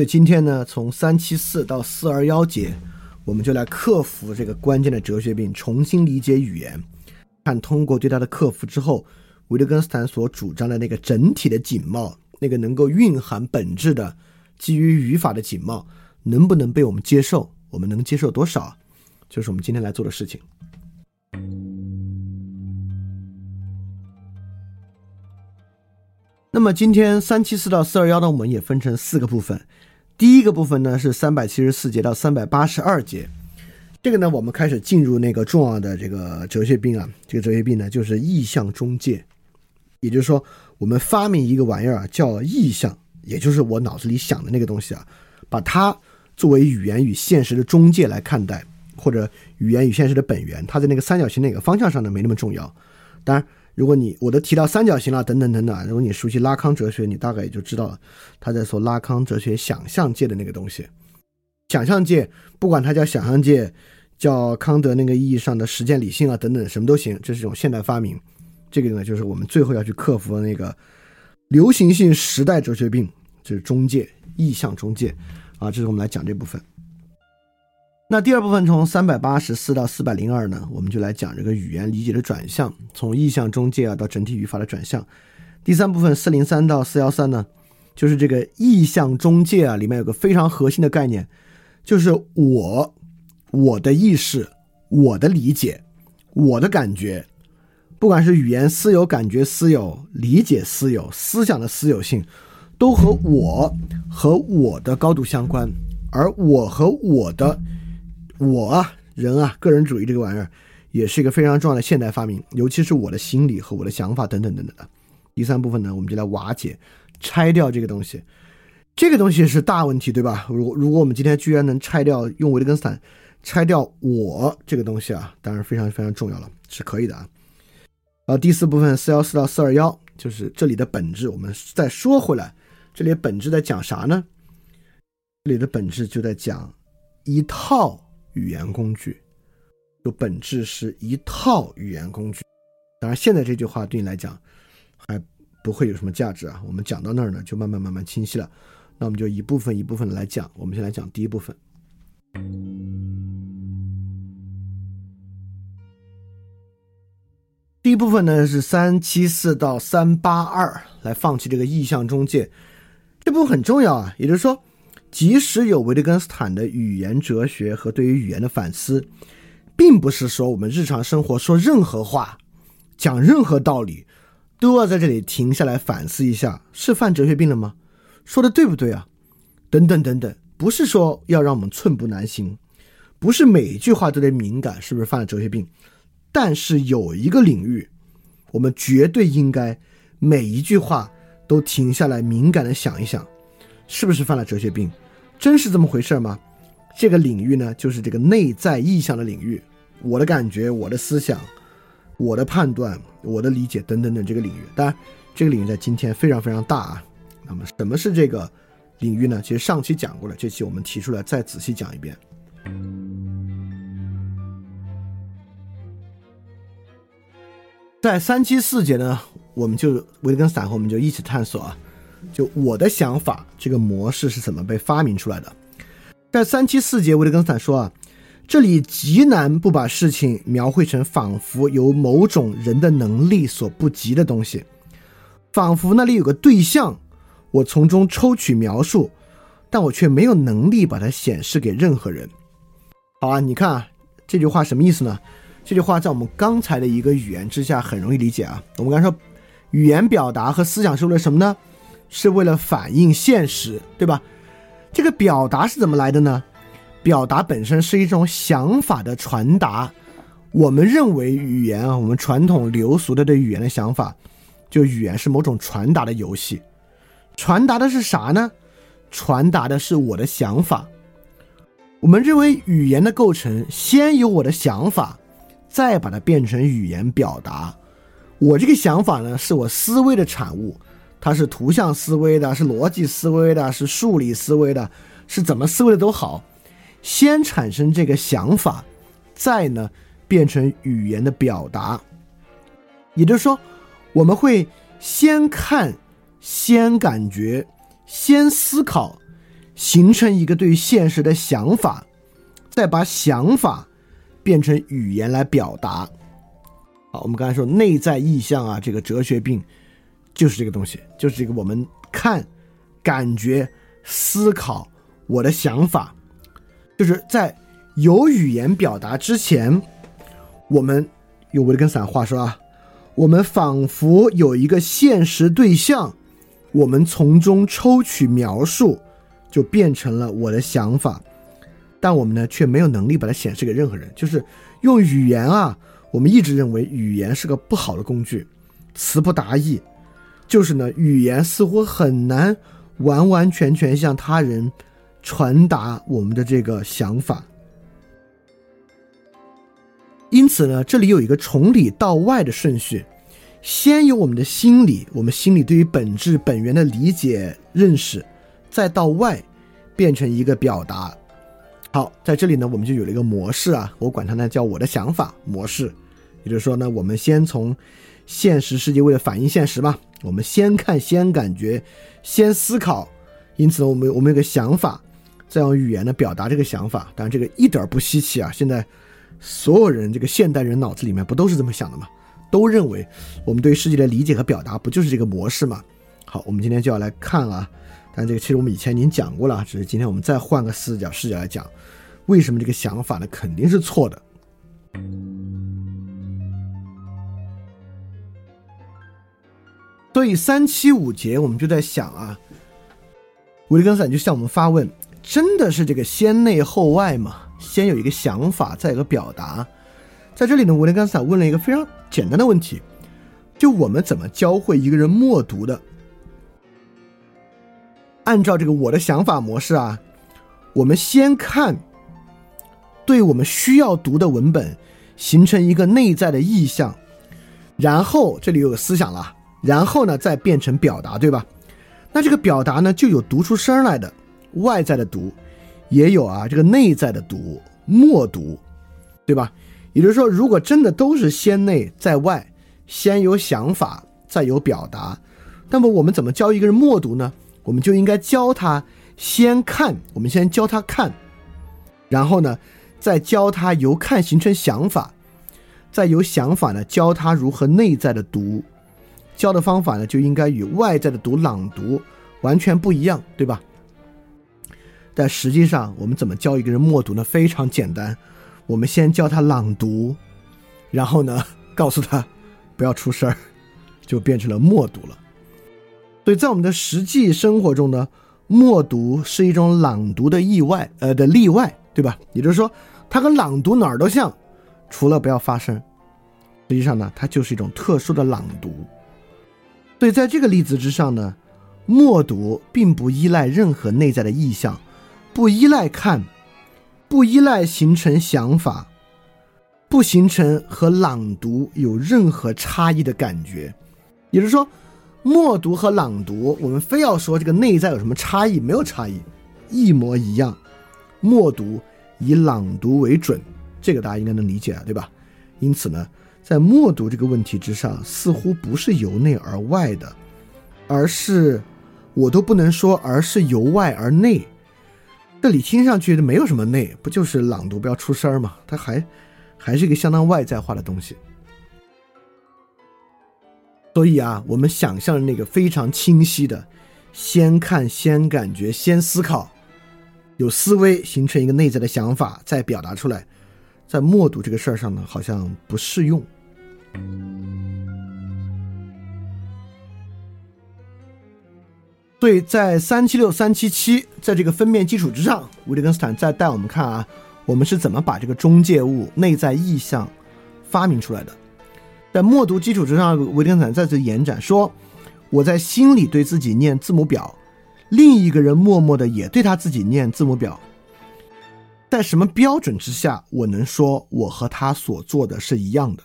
所以今天呢，从三七四到四二幺节，我们就来克服这个关键的哲学病，重新理解语言，看通过对它的克服之后，维特根斯坦所主张的那个整体的景貌，那个能够蕴含本质的基于语法的景貌，能不能被我们接受？我们能接受多少？就是我们今天来做的事情。那么今天三七四到四二幺呢，我们也分成四个部分。第一个部分呢是三百七十四节到三百八十二节，这个呢我们开始进入那个重要的这个哲学病啊，这个哲学病呢就是意象中介，也就是说我们发明一个玩意儿啊叫意象，也就是我脑子里想的那个东西啊，把它作为语言与现实的中介来看待，或者语言与现实的本源，它在那个三角形哪个方向上呢没那么重要，当然。如果你我都提到三角形了，等等等等，如果你熟悉拉康哲学，你大概也就知道了，他在说拉康哲学想象界的那个东西。想象界，不管它叫想象界，叫康德那个意义上的实践理性啊，等等，什么都行，这是一种现代发明。这个呢，就是我们最后要去克服的那个流行性时代哲学病，就是中介意向中介啊，这是我们来讲这部分。那第二部分从三百八十四到四百零二呢，我们就来讲这个语言理解的转向，从意象中介啊到整体语法的转向。第三部分四零三到四幺三呢，就是这个意象中介啊里面有个非常核心的概念，就是我、我的意识、我的理解、我的感觉，不管是语言私有、感觉私有、理解私有、思想的私有性，都和我和我的高度相关，而我和我的。我啊，人啊，个人主义这个玩意儿，也是一个非常重要的现代发明，尤其是我的心理和我的想法等等等等的。第三部分呢，我们就来瓦解、拆掉这个东西。这个东西是大问题，对吧？如如果我们今天居然能拆掉，用维特根斯坦拆掉我这个东西啊，当然非常非常重要了，是可以的啊。然后第四部分四幺四到四二幺，就是这里的本质。我们再说回来，这里本质在讲啥呢？这里的本质就在讲一套。语言工具，就本质是一套语言工具。当然，现在这句话对你来讲还不会有什么价值啊。我们讲到那儿呢，就慢慢慢慢清晰了。那我们就一部分一部分的来讲。我们先来讲第一部分。第一部分呢是三七四到三八二，来放弃这个意象中介。这部分很重要啊，也就是说。即使有维特根斯坦的语言哲学和对于语言的反思，并不是说我们日常生活说任何话、讲任何道理，都要在这里停下来反思一下，是犯哲学病了吗？说的对不对啊？等等等等，不是说要让我们寸步难行，不是每一句话都得敏感，是不是犯了哲学病？但是有一个领域，我们绝对应该每一句话都停下来敏感的想一想。是不是犯了哲学病？真是这么回事吗？这个领域呢，就是这个内在意象的领域。我的感觉、我的思想、我的判断、我的理解等等等这个领域。当然，这个领域在今天非常非常大啊。那么，什么是这个领域呢？其实上期讲过了，这期我们提出来再仔细讲一遍。在三期四节呢，我们就维特根斯坦和我们就一起探索啊。就我的想法，这个模式是怎么被发明出来的？在三七四节，维特根斯坦说啊，这里极难不把事情描绘成仿佛由某种人的能力所不及的东西，仿佛那里有个对象，我从中抽取描述，但我却没有能力把它显示给任何人。好啊，你看啊，这句话什么意思呢？这句话在我们刚才的一个语言之下很容易理解啊。我们刚才说，语言表达和思想是为了什么呢？是为了反映现实，对吧？这个表达是怎么来的呢？表达本身是一种想法的传达。我们认为语言啊，我们传统流俗的对语言的想法，就语言是某种传达的游戏。传达的是啥呢？传达的是我的想法。我们认为语言的构成，先有我的想法，再把它变成语言表达。我这个想法呢，是我思维的产物。它是图像思维的，是逻辑思维的，是数理思维的，是怎么思维的都好，先产生这个想法，再呢变成语言的表达。也就是说，我们会先看，先感觉，先思考，形成一个对现实的想法，再把想法变成语言来表达。好，我们刚才说内在意象啊，这个哲学病就是这个东西，就是这个我们看、感觉、思考我的想法，就是在有语言表达之前，我们用维根斯坦话说啊，我们仿佛有一个现实对象，我们从中抽取描述，就变成了我的想法，但我们呢却没有能力把它显示给任何人，就是用语言啊。我们一直认为语言是个不好的工具，词不达意，就是呢，语言似乎很难完完全全向他人传达我们的这个想法。因此呢，这里有一个从里到外的顺序，先有我们的心理，我们心里对于本质本源的理解认识，再到外变成一个表达。好，在这里呢，我们就有了一个模式啊，我管它呢叫我的想法模式。也就是说呢，我们先从现实世界为了反映现实嘛，我们先看、先感觉、先思考。因此呢，我们我们有个想法，再用语言呢表达这个想法。当然，这个一点不稀奇啊。现在所有人这个现代人脑子里面不都是这么想的吗？都认为我们对世界的理解和表达不就是这个模式吗？好，我们今天就要来看啊。但这个其实我们以前已经讲过了，只是今天我们再换个视角视角来讲，为什么这个想法呢肯定是错的。所以三七五节，我们就在想啊，维根斯坦就向我们发问：真的是这个先内后外吗？先有一个想法，再有个表达。在这里呢，维根斯坦问了一个非常简单的问题：就我们怎么教会一个人默读的？按照这个我的想法模式啊，我们先看，对我们需要读的文本形成一个内在的意向，然后这里有个思想了。然后呢，再变成表达，对吧？那这个表达呢，就有读出声来的外在的读，也有啊这个内在的读，默读，对吧？也就是说，如果真的都是先内在外，先有想法，再有表达，那么我们怎么教一个人默读呢？我们就应该教他先看，我们先教他看，然后呢，再教他由看形成想法，再由想法呢教他如何内在的读。教的方法呢，就应该与外在的读朗读完全不一样，对吧？但实际上，我们怎么教一个人默读呢？非常简单，我们先教他朗读，然后呢，告诉他不要出声儿，就变成了默读了。所以在我们的实际生活中呢，默读是一种朗读的意外，呃的例外，对吧？也就是说，它跟朗读哪儿都像，除了不要发声。实际上呢，它就是一种特殊的朗读。所以，在这个例子之上呢，默读并不依赖任何内在的意向，不依赖看，不依赖形成想法，不形成和朗读有任何差异的感觉。也就是说，默读和朗读，我们非要说这个内在有什么差异？没有差异，一模一样。默读以朗读为准，这个大家应该能理解啊，对吧？因此呢。在默读这个问题之上，似乎不是由内而外的，而是我都不能说，而是由外而内。这里听上去没有什么内，不就是朗读不要出声吗？它还还是一个相当外在化的东西。所以啊，我们想象的那个非常清晰的，先看、先感觉、先思考，有思维形成一个内在的想法，再表达出来，在默读这个事儿上呢，好像不适用。所以在三七六三七七，在这个分辨基础之上，维特根斯坦再带我们看啊，我们是怎么把这个中介物、内在意象发明出来的。在默读基础之上，维特根斯坦再次延展说：“我在心里对自己念字母表，另一个人默默的也对他自己念字母表，在什么标准之下，我能说我和他所做的是一样的？”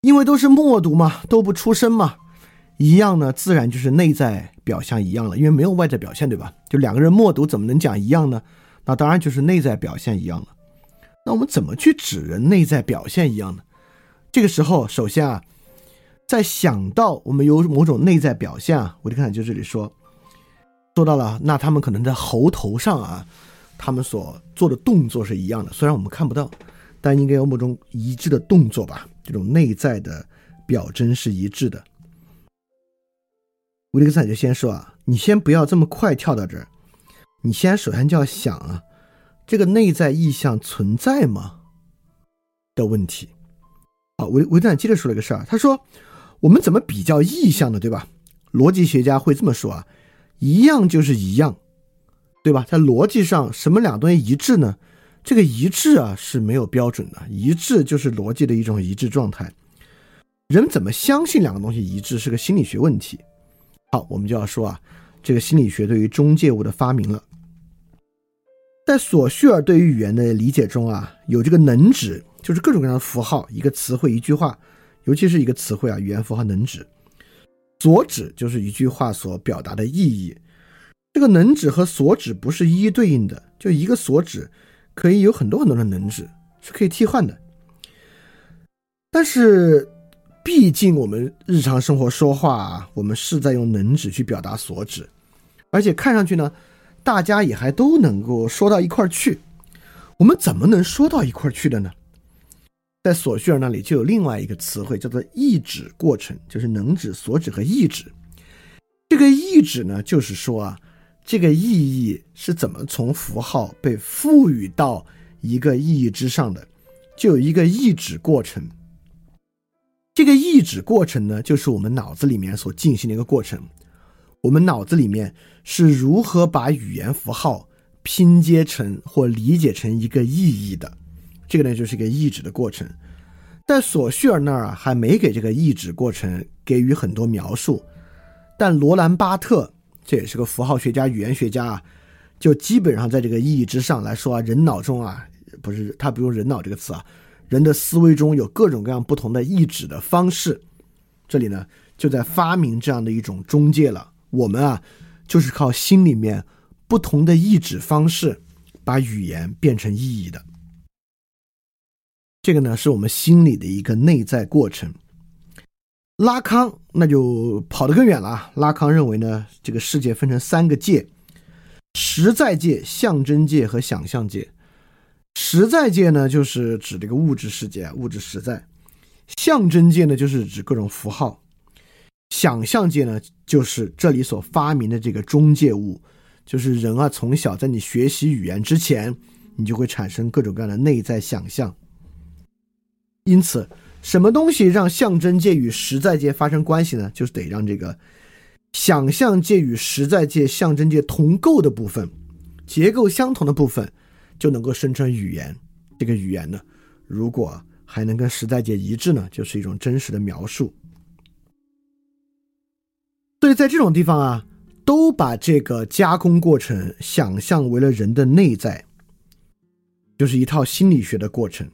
因为都是默读嘛，都不出声嘛，一样呢，自然就是内在表象一样了。因为没有外在表现，对吧？就两个人默读，怎么能讲一样呢？那当然就是内在表现一样了。那我们怎么去指人内在表现一样呢？这个时候，首先啊，在想到我们有某种内在表现啊，我就看就这里说，说到了，那他们可能在喉头上啊，他们所做的动作是一样的，虽然我们看不到，但应该有某种一致的动作吧？这种内在的表征是一致的。维特根斯坦就先说啊，你先不要这么快跳到这儿，你先首先就要想啊，这个内在意象存在吗？的问题。好，维维特根斯坦接着说了一个事儿，他说，我们怎么比较意象的，对吧？逻辑学家会这么说啊，一样就是一样，对吧？在逻辑上，什么两东西一致呢？这个一致啊是没有标准的，一致就是逻辑的一种一致状态。人怎么相信两个东西一致是个心理学问题。好，我们就要说啊，这个心理学对于中介物的发明了。在索绪尔对于语言的理解中啊，有这个能指，就是各种各样的符号，一个词汇，一句话，尤其是一个词汇啊，语言符号能指；所指就是一句话所表达的意义。这个能指和所指不是一一对应的，就一个所指可以有很多很多的能指，是可以替换的。但是。毕竟我们日常生活说话啊，我们是在用能指去表达所指，而且看上去呢，大家也还都能够说到一块儿去。我们怎么能说到一块儿去的呢？在索绪尔那里就有另外一个词汇叫做意指过程，就是能指、所指和意指。这个意指呢，就是说啊，这个意义是怎么从符号被赋予到一个意义之上的，就有一个意指过程。这个意指过程呢，就是我们脑子里面所进行的一个过程。我们脑子里面是如何把语言符号拼接成或理解成一个意义的？这个呢，就是一个意指的过程。在索绪尔那儿啊，还没给这个意指过程给予很多描述，但罗兰巴特这也是个符号学家、语言学家啊，就基本上在这个意义之上来说啊，人脑中啊，不是他不用“人脑”这个词啊。人的思维中有各种各样不同的意指的方式，这里呢就在发明这样的一种中介了。我们啊，就是靠心里面不同的意指方式，把语言变成意义的。这个呢，是我们心里的一个内在过程。拉康那就跑得更远了。拉康认为呢，这个世界分成三个界：实在界、象征界和想象界。实在界呢，就是指这个物质世界，物质实在；象征界呢，就是指各种符号；想象界呢，就是这里所发明的这个中介物，就是人啊，从小在你学习语言之前，你就会产生各种各样的内在想象。因此，什么东西让象征界与实在界发生关系呢？就是得让这个想象界与实在界、象征界同构的部分，结构相同的部分。就能够生成语言，这个语言呢，如果还能跟实在界一致呢，就是一种真实的描述。所以在这种地方啊，都把这个加工过程想象为了人的内在，就是一套心理学的过程。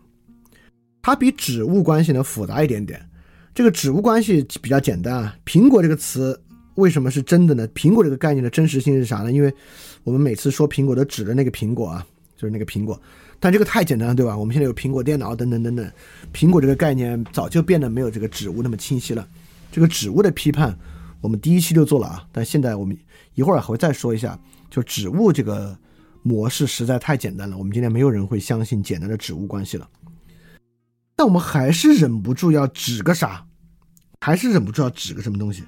它比指物关系呢复杂一点点。这个指物关系比较简单啊。苹果这个词为什么是真的呢？苹果这个概念的真实性是啥呢？因为我们每次说苹果都指的那个苹果啊。就是那个苹果，但这个太简单了，对吧？我们现在有苹果电脑等等等等，苹果这个概念早就变得没有这个指物那么清晰了。这个指物的批判，我们第一期就做了啊，但现在我们一会儿还会再说一下。就指物这个模式实在太简单了，我们今天没有人会相信简单的指物关系了。但我们还是忍不住要指个啥，还是忍不住要指个什么东西，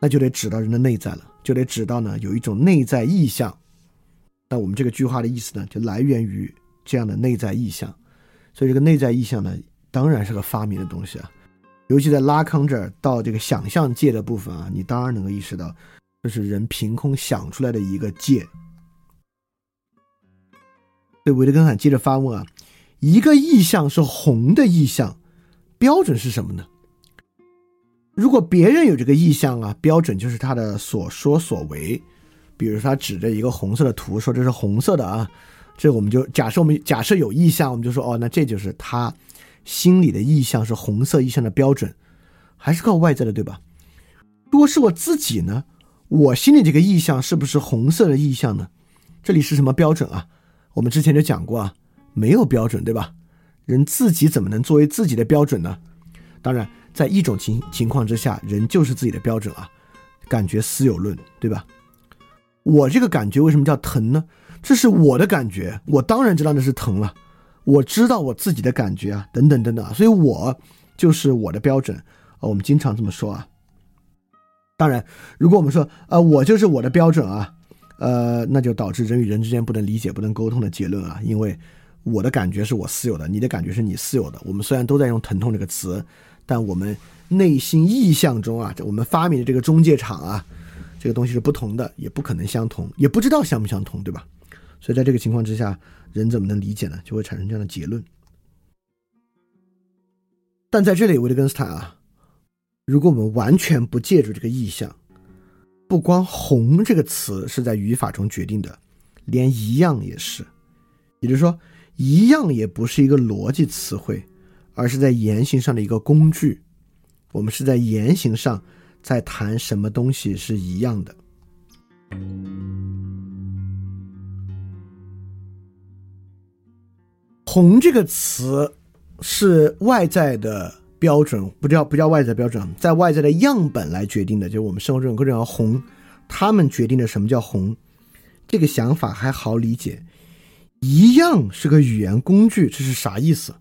那就得指到人的内在了，就得指到呢有一种内在意象。那我们这个句话的意思呢，就来源于这样的内在意象，所以这个内在意象呢，当然是个发明的东西啊。尤其在拉康这儿到这个想象界的部分啊，你当然能够意识到，这是人凭空想出来的一个界。对维特根斯坦接着发问啊，一个意象是红的意象，标准是什么呢？如果别人有这个意象啊，标准就是他的所说所为。比如说，他指着一个红色的图说：“这是红色的啊。”这我们就假设我们假设有意向，我们就说：“哦，那这就是他心里的意向是红色意向的标准，还是靠外在的，对吧？”如果是我自己呢？我心里这个意向是不是红色的意向呢？这里是什么标准啊？我们之前就讲过啊，没有标准，对吧？人自己怎么能作为自己的标准呢？当然，在一种情情况之下，人就是自己的标准啊，感觉私有论，对吧？我这个感觉为什么叫疼呢？这是我的感觉，我当然知道那是疼了，我知道我自己的感觉啊，等等等等啊，所以我就是我的标准啊，我们经常这么说啊。当然，如果我们说啊，我就是我的标准啊，呃，那就导致人与人之间不能理解、不能沟通的结论啊，因为我的感觉是我私有的，你的感觉是你私有的。我们虽然都在用“疼痛”这个词，但我们内心意象中啊，我们发明的这个中介场啊，这个东西是不同的，也不可能相同，也不知道相不相同，对吧？所以在这个情况之下，人怎么能理解呢？就会产生这样的结论。但在这里，维特根斯坦啊，如果我们完全不借助这个意象，不光“红”这个词是在语法中决定的，连“一样”也是。也就是说，“一样”也不是一个逻辑词汇，而是在言行上的一个工具。我们是在言行上在谈什么东西是一样的。红这个词是外在的标准，不叫不叫外在标准，在外在的样本来决定的，就是我们生活中各种各样红，他们决定的什么叫红。这个想法还好理解，一样是个语言工具，这是啥意思？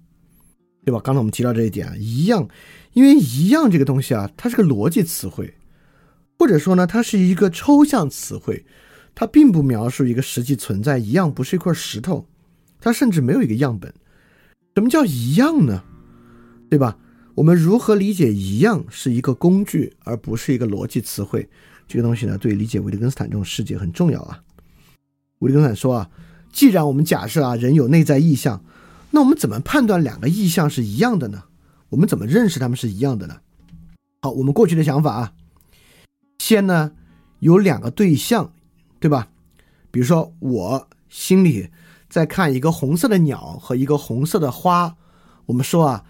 对吧？刚才我们提到这一点啊，一样，因为一样这个东西啊，它是个逻辑词汇，或者说呢，它是一个抽象词汇，它并不描述一个实际存在。一样不是一块石头。它甚至没有一个样本，什么叫一样呢？对吧？我们如何理解一样是一个工具，而不是一个逻辑词汇？这个东西呢，对理解维特根斯坦这种世界很重要啊。维特根斯坦说啊，既然我们假设啊人有内在意象，那我们怎么判断两个意象是一样的呢？我们怎么认识他们是一样的呢？好，我们过去的想法啊，先呢有两个对象，对吧？比如说我心里。在看一个红色的鸟和一个红色的花，我们说啊，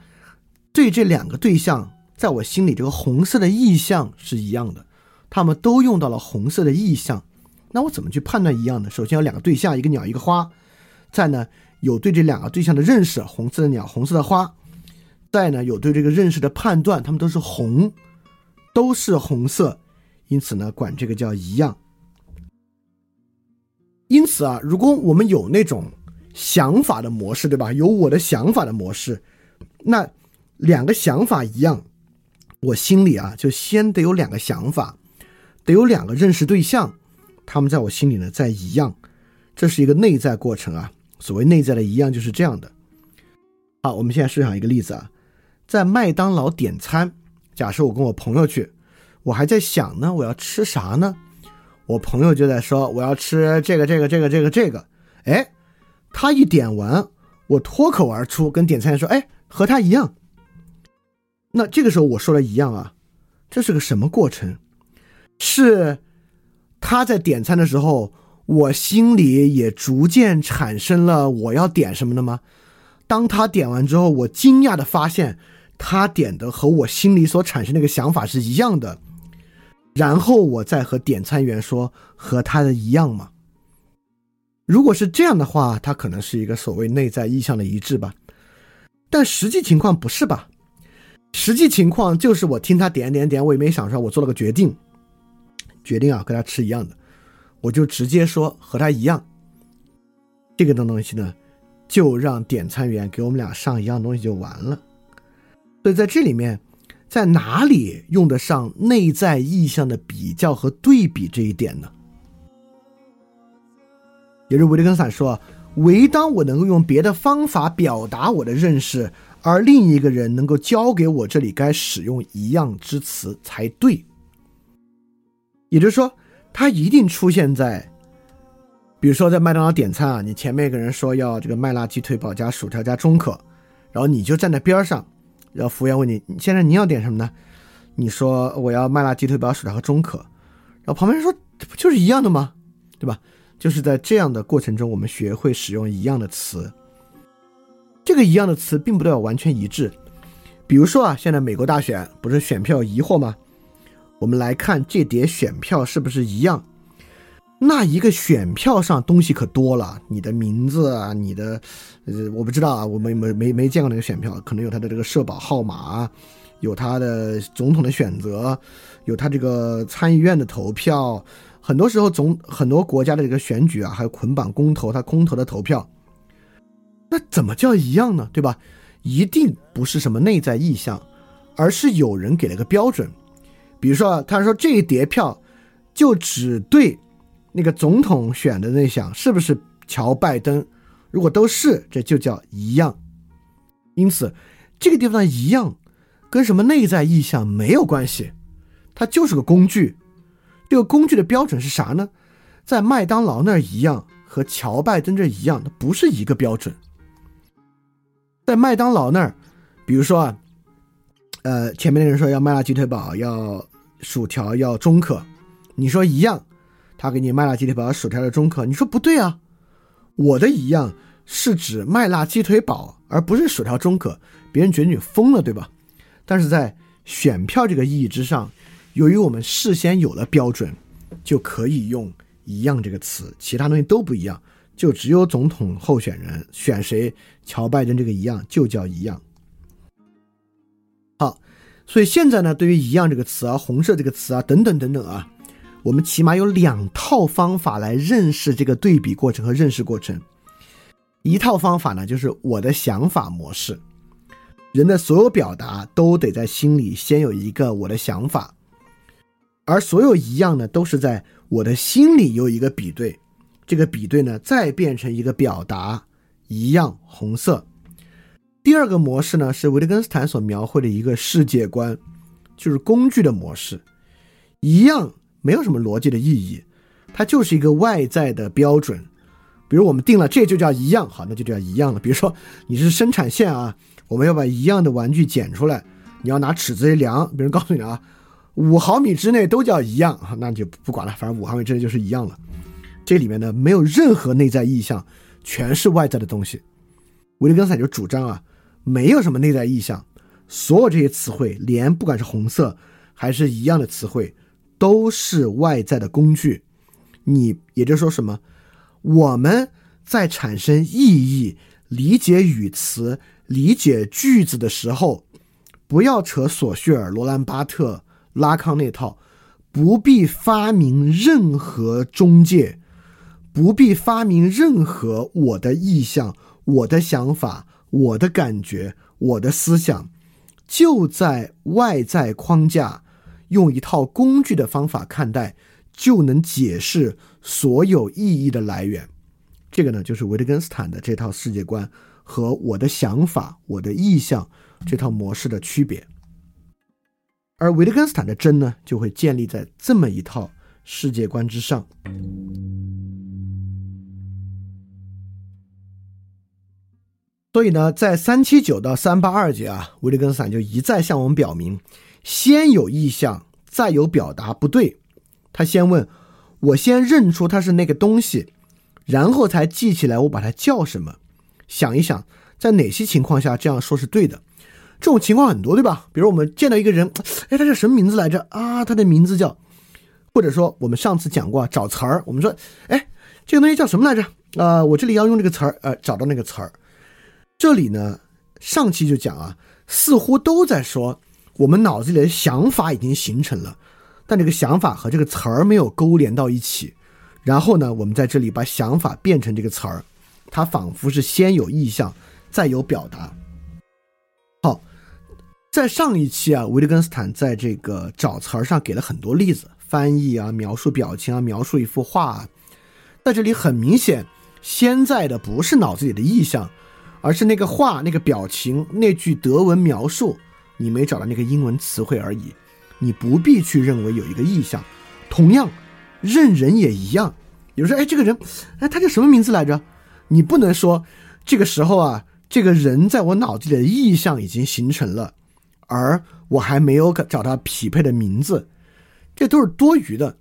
对这两个对象，在我心里这个红色的意象是一样的，他们都用到了红色的意象，那我怎么去判断一样呢？首先有两个对象，一个鸟一个花，再呢有对这两个对象的认识，红色的鸟，红色的花，再呢有对这个认识的判断，它们都是红，都是红色，因此呢管这个叫一样。因此啊，如果我们有那种想法的模式，对吧？有我的想法的模式，那两个想法一样，我心里啊就先得有两个想法，得有两个认识对象，他们在我心里呢在一样，这是一个内在过程啊。所谓内在的一样就是这样的。好，我们现在设想一个例子啊，在麦当劳点餐，假设我跟我朋友去，我还在想呢，我要吃啥呢？我朋友就在说我要吃这个这个这个这个这个，哎，他一点完，我脱口而出跟点餐员说，哎，和他一样。那这个时候我说了一样啊，这是个什么过程？是他在点餐的时候，我心里也逐渐产生了我要点什么的吗？当他点完之后，我惊讶的发现他点的和我心里所产生那个想法是一样的。然后我再和点餐员说和他的一样吗？如果是这样的话，他可能是一个所谓内在意向的一致吧。但实际情况不是吧？实际情况就是我听他点点点，我也没想出来，我做了个决定，决定啊跟他吃一样的，我就直接说和他一样。这个东西呢，就让点餐员给我们俩上一样东西就完了。所以在这里面。在哪里用得上内在意向的比较和对比这一点呢？也是维特根斯坦说：“唯当我能够用别的方法表达我的认识，而另一个人能够教给我这里该使用一样之词才对。”也就是说，他一定出现在，比如说在麦当劳点餐啊，你前面一个人说要这个麦辣鸡腿堡加薯条加中可，然后你就站在边上。然后服务员问你：“现在你要点什么呢？”你说：“我要麦辣鸡腿堡、薯条和中可。”然后旁边人说：“不就是一样的吗？对吧？”就是在这样的过程中，我们学会使用一样的词。这个一样的词并不代表完全一致。比如说啊，现在美国大选不是选票疑惑吗？我们来看这叠选票是不是一样？那一个选票上东西可多了，你的名字啊，你的，呃，我不知道啊，我没没没没见过那个选票，可能有他的这个社保号码，有他的总统的选择，有他这个参议院的投票，很多时候总很多国家的这个选举啊，还有捆绑公投，他公投的投票，那怎么叫一样呢？对吧？一定不是什么内在意向，而是有人给了个标准。比如说，他说这一叠票就只对那个总统选的那项是不是乔拜登，如果都是，这就叫一样。因此，这个地方一样跟什么内在意向没有关系，它就是个工具。这个工具的标准是啥呢？在麦当劳那儿一样，和乔拜登这一样，它不是一个标准。在麦当劳那儿，比如说啊，呃，前面那人说要麦辣鸡腿堡，要薯条，要中可，你说一样，他给你麦辣鸡腿堡、薯条的中可，你说不对啊，我的一样是指麦辣鸡腿堡，而不是薯条中可，别人觉得你疯了，对吧？但是在选票这个意义之上。由于我们事先有了标准，就可以用“一样”这个词，其他东西都不一样，就只有总统候选人选谁，乔拜登这个“一样”就叫“一样”。所以现在呢，对于“一样”这个词啊，“红色”这个词啊，等等等等啊，我们起码有两套方法来认识这个对比过程和认识过程。一套方法呢，就是我的想法模式，人的所有表达都得在心里先有一个我的想法。而所有一样呢，都是在我的心里有一个比对，这个比对呢，再变成一个表达，一样红色。第二个模式呢，是维特根斯坦所描绘的一个世界观，就是工具的模式。一样没有什么逻辑的意义，它就是一个外在的标准。比如我们定了这就叫一样，好，那就叫一样了。比如说你是生产线啊，我们要把一样的玩具剪出来，你要拿尺子一量，别人告诉你啊。五毫米之内都叫一样啊，那就不管了，反正五毫米之内就是一样了。这里面呢没有任何内在意向，全是外在的东西。维特根斯坦就主张啊，没有什么内在意向，所有这些词汇，连不管是红色还是一样的词汇，都是外在的工具。你也就是说什么？我们在产生意义、理解语词、理解句子的时候，不要扯索绪尔、罗兰巴特。拉康那套，不必发明任何中介，不必发明任何我的意向、我的想法、我的感觉、我的思想，就在外在框架，用一套工具的方法看待，就能解释所有意义的来源。这个呢，就是维特根斯坦的这套世界观和我的想法、我的意向这套模式的区别。而维特根斯坦的真呢，就会建立在这么一套世界观之上。所以呢，在三七九到三八二节啊，维特根斯坦就一再向我们表明：先有意向，再有表达，不对。他先问我，先认出它是那个东西，然后才记起来我把它叫什么。想一想，在哪些情况下这样说是对的？这种情况很多，对吧？比如我们见到一个人，哎，他叫什么名字来着啊？他的名字叫，或者说我们上次讲过找词儿，我们说，哎，这个东西叫什么来着？啊，我这里要用这个词儿，呃，找到那个词儿。这里呢，上期就讲啊，似乎都在说我们脑子里的想法已经形成了，但这个想法和这个词儿没有勾连到一起。然后呢，我们在这里把想法变成这个词儿，它仿佛是先有意向，再有表达。好在上一期啊，维特根斯坦在这个找词儿上给了很多例子，翻译啊，描述表情啊，描述一幅画。啊。在这里很明显，现在的不是脑子里的意象，而是那个画、那个表情、那句德文描述，你没找到那个英文词汇而已。你不必去认为有一个意象。同样，认人也一样。有人说：“哎，这个人，哎，他叫什么名字来着？”你不能说这个时候啊，这个人在我脑子里的意象已经形成了。而我还没有找到匹配的名字，这都是多余的。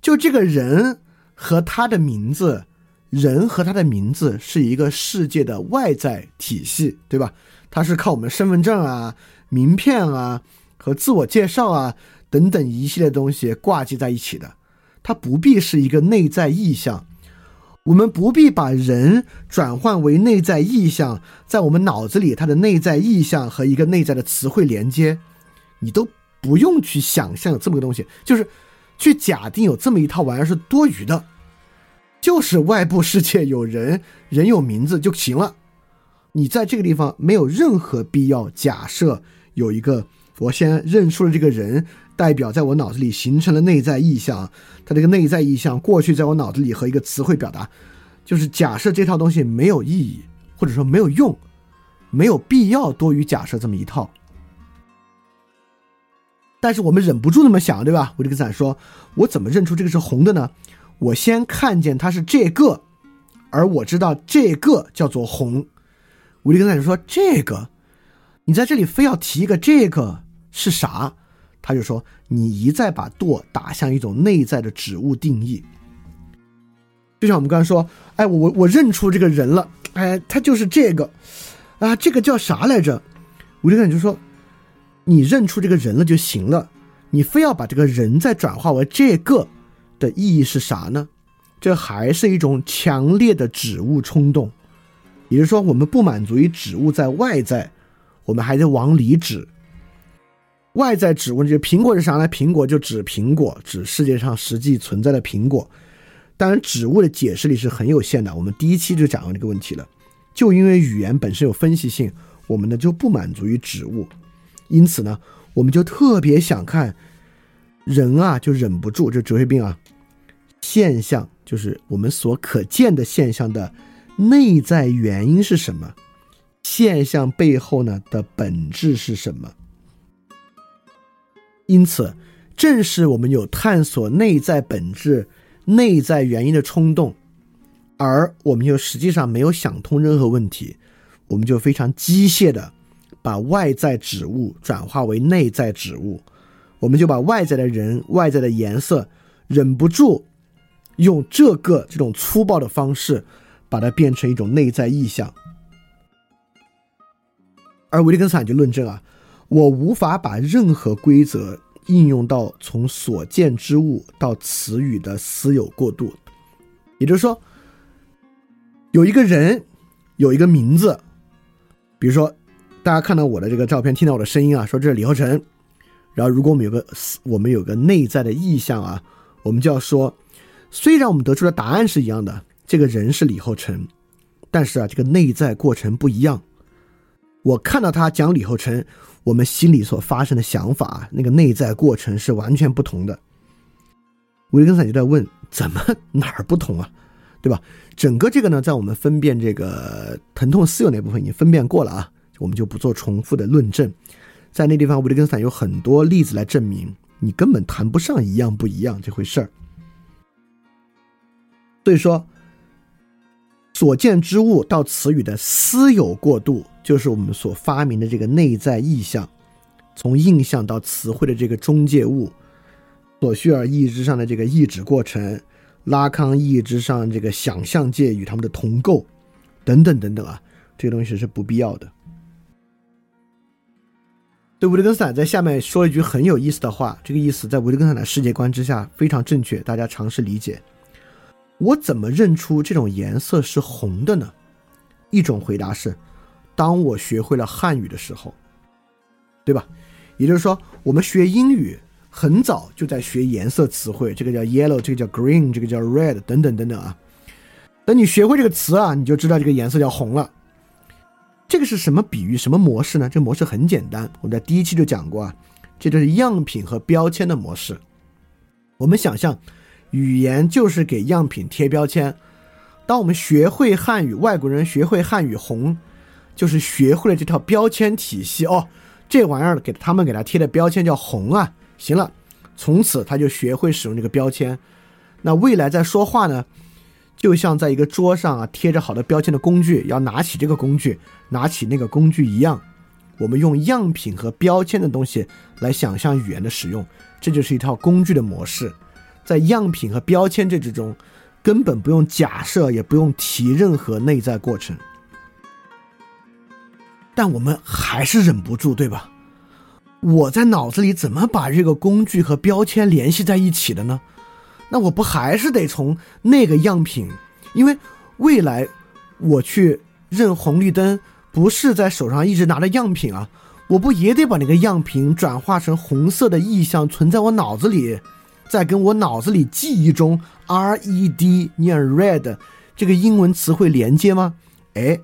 就这个人和他的名字，人和他的名字是一个世界的外在体系，对吧？它是靠我们身份证啊、名片啊和自我介绍啊等等一系列东西挂记在一起的，它不必是一个内在意象。我们不必把人转换为内在意象，在我们脑子里，它的内在意象和一个内在的词汇连接，你都不用去想象有这么个东西。就是去假定有这么一套玩意儿是多余的，就是外部世界有人，人有名字就行了。你在这个地方没有任何必要假设有一个，我先认出了这个人，代表在我脑子里形成了内在意象，他这个内在意象过去在我脑子里和一个词汇表达，就是假设这套东西没有意义，或者说没有用，没有必要多于假设这么一套。但是我们忍不住那么想，对吧？维特根斯坦说：“我怎么认出这个是红的呢？我先看见它是这个，而我知道这个叫做红。”维特根斯坦就说：“这个，你在这里非要提一个这个是啥？”他就说：“你一再把舵打向一种内在的指物定义。就像我们刚才说，哎，我我认出这个人了，哎，他就是这个，啊，这个叫啥来着？”维特根斯坦就说。你认出这个人了就行了，你非要把这个人再转化为这个的意义是啥呢？这还是一种强烈的指物冲动，也就是说，我们不满足于指物在外在，我们还得往里指。外在指物，就是苹果是啥呢？苹果就指苹果，指世界上实际存在的苹果。当然，指物的解释力是很有限的。我们第一期就讲过这个问题了，就因为语言本身有分析性，我们呢就不满足于指物。因此呢，我们就特别想看人啊，就忍不住，这哲学病啊，现象就是我们所可见的现象的内在原因是什么？现象背后呢的本质是什么？因此，正是我们有探索内在本质、内在原因的冲动，而我们又实际上没有想通任何问题，我们就非常机械的。把外在指物转化为内在指物，我们就把外在的人、外在的颜色，忍不住用这个这种粗暴的方式，把它变成一种内在意象。而维特根斯坦就论证啊，我无法把任何规则应用到从所见之物到词语的私有过渡，也就是说，有一个人，有一个名字，比如说。大家看到我的这个照片，听到我的声音啊，说这是李厚成。然后，如果我们有个我们有个内在的意向啊，我们就要说，虽然我们得出的答案是一样的，这个人是李厚成，但是啊，这个内在过程不一样。我看到他讲李厚成，我们心里所发生的想法，那个内在过程是完全不同的。维根斯坦就在问，怎么哪儿不同啊？对吧？整个这个呢，在我们分辨这个疼痛私有那部分已经分辨过了啊。我们就不做重复的论证，在那地方，维特根斯坦有很多例子来证明，你根本谈不上一样不一样这回事儿。所以说，所见之物到词语的私有过渡，就是我们所发明的这个内在意象，从印象到词汇的这个中介物，索绪尔意义之上的这个意指过程，拉康意义之上这个想象界与他们的同构，等等等等啊，这个东西是不必要的。对维特根斯坦在下面说了一句很有意思的话，这个意思在维特根斯坦的世界观之下非常正确，大家尝试理解。我怎么认出这种颜色是红的呢？一种回答是，当我学会了汉语的时候，对吧？也就是说，我们学英语很早就在学颜色词汇，这个叫 yellow，这个叫 green，这个叫 red，等等等等啊。等你学会这个词啊，你就知道这个颜色叫红了。这个是什么比喻？什么模式呢？这个模式很简单，我在第一期就讲过啊，这就是样品和标签的模式。我们想象，语言就是给样品贴标签。当我们学会汉语，外国人学会汉语红，就是学会了这套标签体系哦。这玩意儿给他们给他贴的标签叫红啊，行了，从此他就学会使用这个标签。那未来在说话呢？就像在一个桌上啊贴着好的标签的工具，要拿起这个工具，拿起那个工具一样，我们用样品和标签的东西来想象语言的使用，这就是一套工具的模式。在样品和标签这之中，根本不用假设，也不用提任何内在过程。但我们还是忍不住，对吧？我在脑子里怎么把这个工具和标签联系在一起的呢？那我不还是得从那个样品，因为未来我去认红绿灯，不是在手上一直拿着样品啊，我不也得把那个样品转化成红色的意象存在我脑子里，在跟我脑子里记忆中 red 念 red 这个英文词汇连接吗？哎，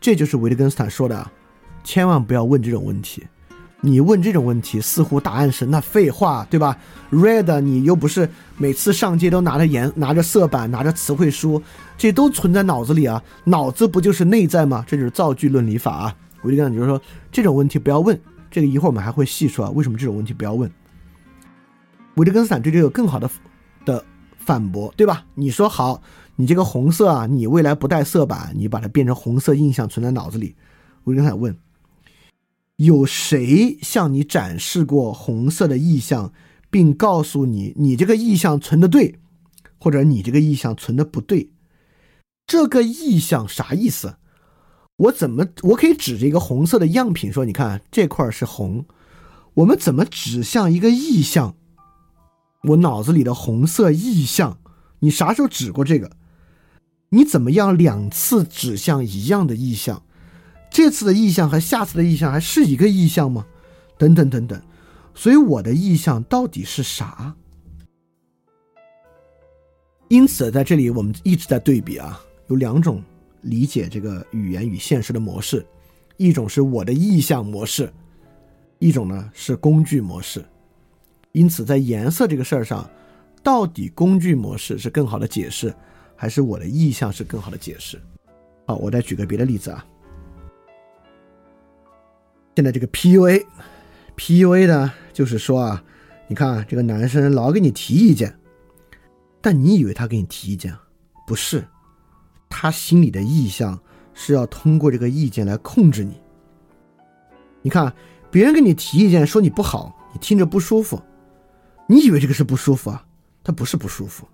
这就是维特根斯坦说的，千万不要问这种问题。你问这种问题，似乎答案是那废话，对吧？red 你又不是每次上街都拿着颜拿着色板拿着词汇书，这都存在脑子里啊，脑子不就是内在吗？这就是造句论理法啊。维特根斯坦就是说这种问题不要问，这个一会儿我们还会细说啊，为什么这种问题不要问。维特根斯坦对这个有更好的的反驳，对吧？你说好，你这个红色啊，你未来不带色板，你把它变成红色印象存在脑子里。维特根斯坦问。有谁向你展示过红色的意象，并告诉你你这个意象存的对，或者你这个意象存的不对？这个意象啥意思？我怎么我可以指着一个红色的样品说，你看这块是红。我们怎么指向一个意象？我脑子里的红色意象，你啥时候指过这个？你怎么样两次指向一样的意象？这次的意象和下次的意象还是一个意象吗？等等等等，所以我的意象到底是啥？因此，在这里我们一直在对比啊，有两种理解这个语言与现实的模式，一种是我的意象模式，一种呢是工具模式。因此，在颜色这个事儿上，到底工具模式是更好的解释，还是我的意向是更好的解释？好，我再举个别的例子啊。现在这个 PUA，PUA 呢，就是说啊，你看这个男生老给你提意见，但你以为他给你提意见，不是，他心里的意向是要通过这个意见来控制你。你看别人给你提意见说你不好，你听着不舒服，你以为这个是不舒服啊？他不是不舒服，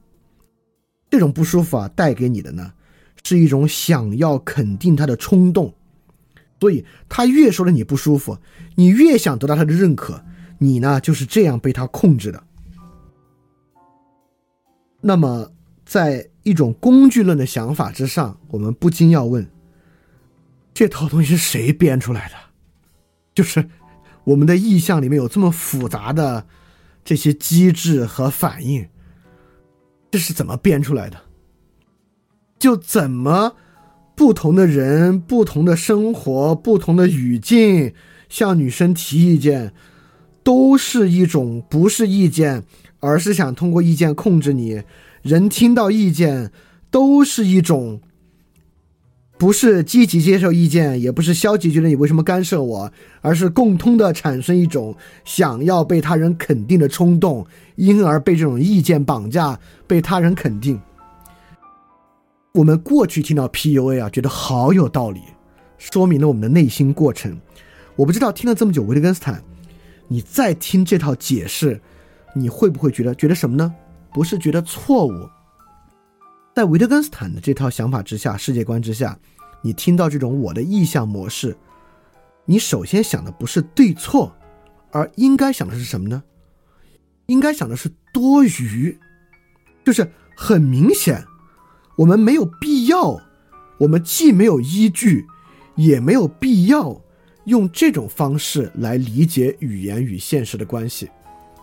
这种不舒服啊，带给你的呢，是一种想要肯定他的冲动。所以他越说了你不舒服，你越想得到他的认可，你呢就是这样被他控制的。那么，在一种工具论的想法之上，我们不禁要问：这套东西是谁编出来的？就是我们的意象里面有这么复杂的这些机制和反应，这是怎么编出来的？就怎么？不同的人、不同的生活、不同的语境，向女生提意见，都是一种不是意见，而是想通过意见控制你。人听到意见，都是一种不是积极接受意见，也不是消极觉得你为什么干涉我，而是共通的产生一种想要被他人肯定的冲动，因而被这种意见绑架，被他人肯定。我们过去听到 PUA 啊，觉得好有道理，说明了我们的内心过程。我不知道听了这么久维特根斯坦，你再听这套解释，你会不会觉得觉得什么呢？不是觉得错误。在维特根斯坦的这套想法之下，世界观之下，你听到这种我的意向模式，你首先想的不是对错，而应该想的是什么呢？应该想的是多余，就是很明显。我们没有必要，我们既没有依据，也没有必要用这种方式来理解语言与现实的关系。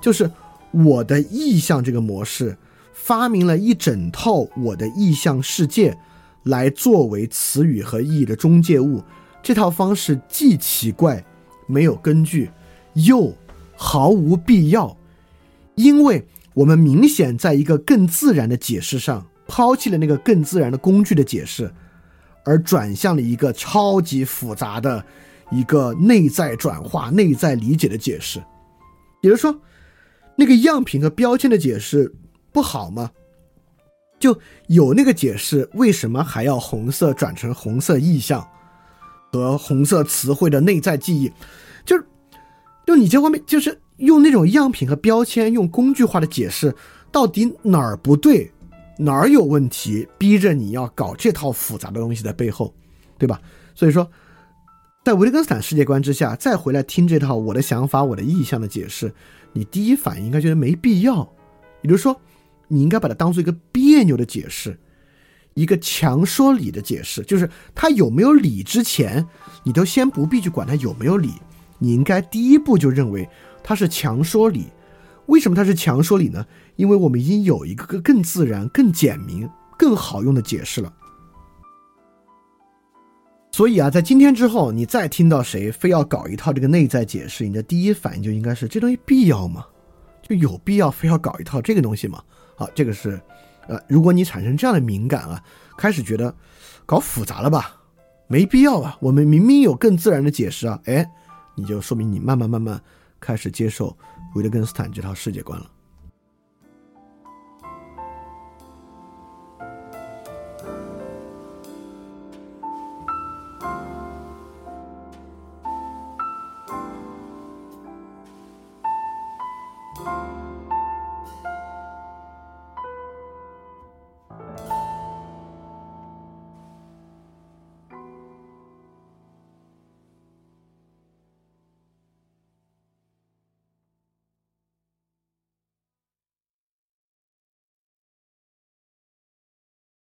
就是我的意向这个模式，发明了一整套我的意向世界，来作为词语和意义的中介物。这套方式既奇怪，没有根据，又毫无必要，因为我们明显在一个更自然的解释上。抛弃了那个更自然的工具的解释，而转向了一个超级复杂的一个内在转化、内在理解的解释。比如说，那个样品和标签的解释不好吗？就有那个解释，为什么还要红色转成红色意象和红色词汇的内在记忆？就是，就你这方面，就是用那种样品和标签，用工具化的解释，到底哪儿不对？哪儿有问题，逼着你要搞这套复杂的东西在背后，对吧？所以说，在维特根斯坦世界观之下，再回来听这套我的想法、我的意向的解释，你第一反应应该觉得没必要。也就是说，你应该把它当做一个别扭的解释，一个强说理的解释，就是他有没有理之前，你都先不必去管他有没有理，你应该第一步就认为他是强说理。为什么他是强说理呢？因为我们已经有一个更自然、更简明、更好用的解释了。所以啊，在今天之后，你再听到谁非要搞一套这个内在解释，你的第一反应就应该是这东西必要吗？就有必要非要搞一套这个东西吗？好，这个是，呃，如果你产生这样的敏感啊，开始觉得搞复杂了吧，没必要啊，我们明明有更自然的解释啊，哎，你就说明你慢慢慢慢开始接受维特根斯坦这套世界观了。